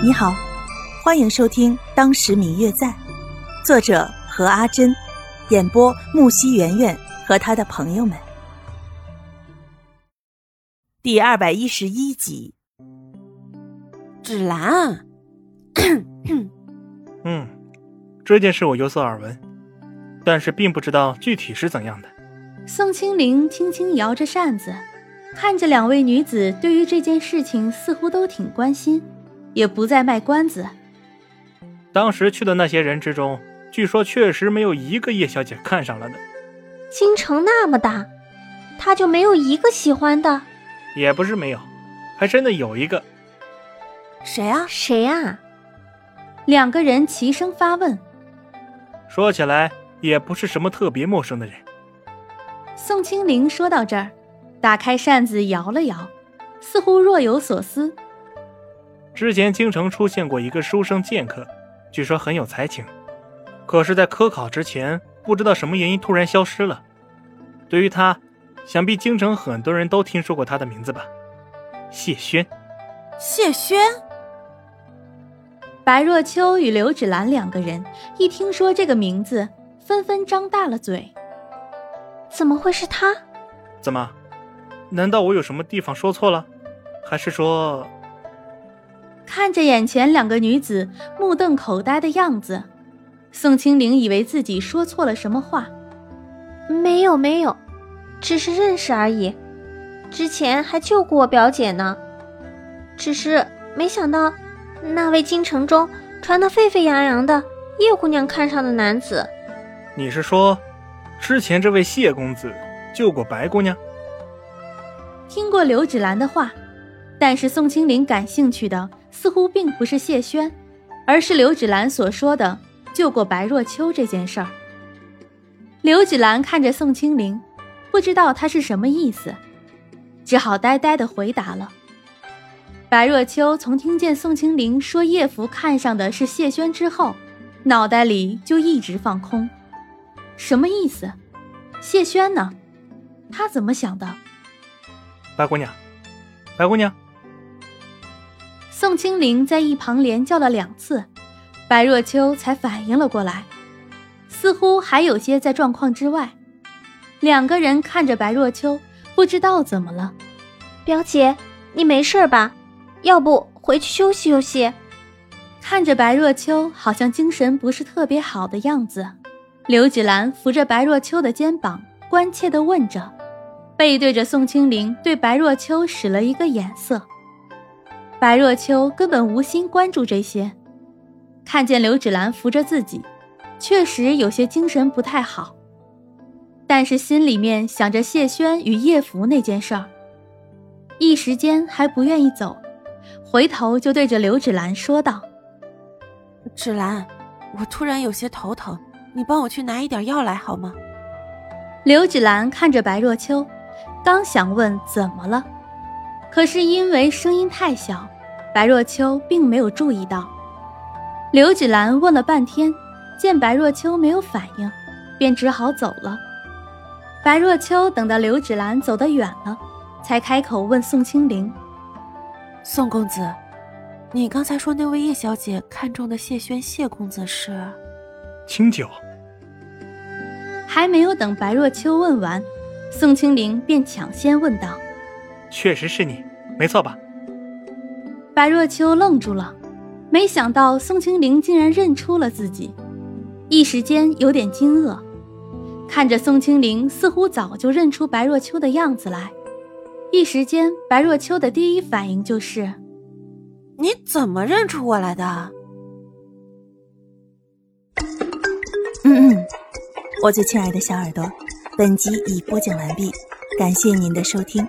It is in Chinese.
你好，欢迎收听《当时明月在》，作者何阿珍，演播木西圆圆和他的朋友们。第二百一十一集。芷兰，嗯，这件事我有所耳闻，但是并不知道具体是怎样的。宋清灵轻轻摇着扇子，看着两位女子，对于这件事情似乎都挺关心。也不再卖关子。当时去的那些人之中，据说确实没有一个叶小姐看上了的。京城那么大，他就没有一个喜欢的？也不是没有，还真的有一个。谁啊？谁啊？两个人齐声发问。说起来也不是什么特别陌生的人。宋清灵说到这儿，打开扇子摇了摇，似乎若有所思。之前京城出现过一个书生剑客，据说很有才情，可是，在科考之前，不知道什么原因突然消失了。对于他，想必京城很多人都听说过他的名字吧？谢轩。谢轩。白若秋与刘芷兰两个人一听说这个名字，纷纷张大了嘴。怎么会是他？怎么？难道我有什么地方说错了？还是说？看着眼前两个女子目瞪口呆的样子，宋清灵以为自己说错了什么话。没有没有，只是认识而已。之前还救过我表姐呢。只是没想到，那位京城中传得沸沸扬扬的叶姑娘看上的男子。你是说，之前这位谢公子救过白姑娘？听过刘芷兰的话，但是宋清灵感兴趣的。似乎并不是谢轩，而是刘芷兰所说的救过白若秋这件事儿。刘芷兰看着宋清灵，不知道他是什么意思，只好呆呆的回答了。白若秋从听见宋清灵说叶福看上的是谢轩之后，脑袋里就一直放空，什么意思？谢轩呢？他怎么想的？白姑娘，白姑娘。宋清灵在一旁连叫了两次，白若秋才反应了过来，似乎还有些在状况之外。两个人看着白若秋，不知道怎么了。表姐，你没事吧？要不回去休息休息？看着白若秋好像精神不是特别好的样子，刘芷兰扶着白若秋的肩膀，关切地问着，背对着宋清灵，对白若秋使了一个眼色。白若秋根本无心关注这些，看见刘芷兰扶着自己，确实有些精神不太好。但是心里面想着谢轩与叶福那件事儿，一时间还不愿意走，回头就对着刘芷兰说道：“芷兰，我突然有些头疼，你帮我去拿一点药来好吗？”刘芷兰看着白若秋，刚想问怎么了。可是因为声音太小，白若秋并没有注意到。刘芷兰问了半天，见白若秋没有反应，便只好走了。白若秋等到刘芷兰走得远了，才开口问宋清灵：“宋公子，你刚才说那位叶小姐看中的谢轩谢公子是？”清酒。还没有等白若秋问完，宋清灵便抢先问道。确实是你，没错吧？白若秋愣住了，没想到宋清灵竟然认出了自己，一时间有点惊愕。看着宋清灵似乎早就认出白若秋的样子来，一时间白若秋的第一反应就是：“你怎么认出我来的？”嗯嗯，我最亲爱的小耳朵，本集已播讲完毕，感谢您的收听。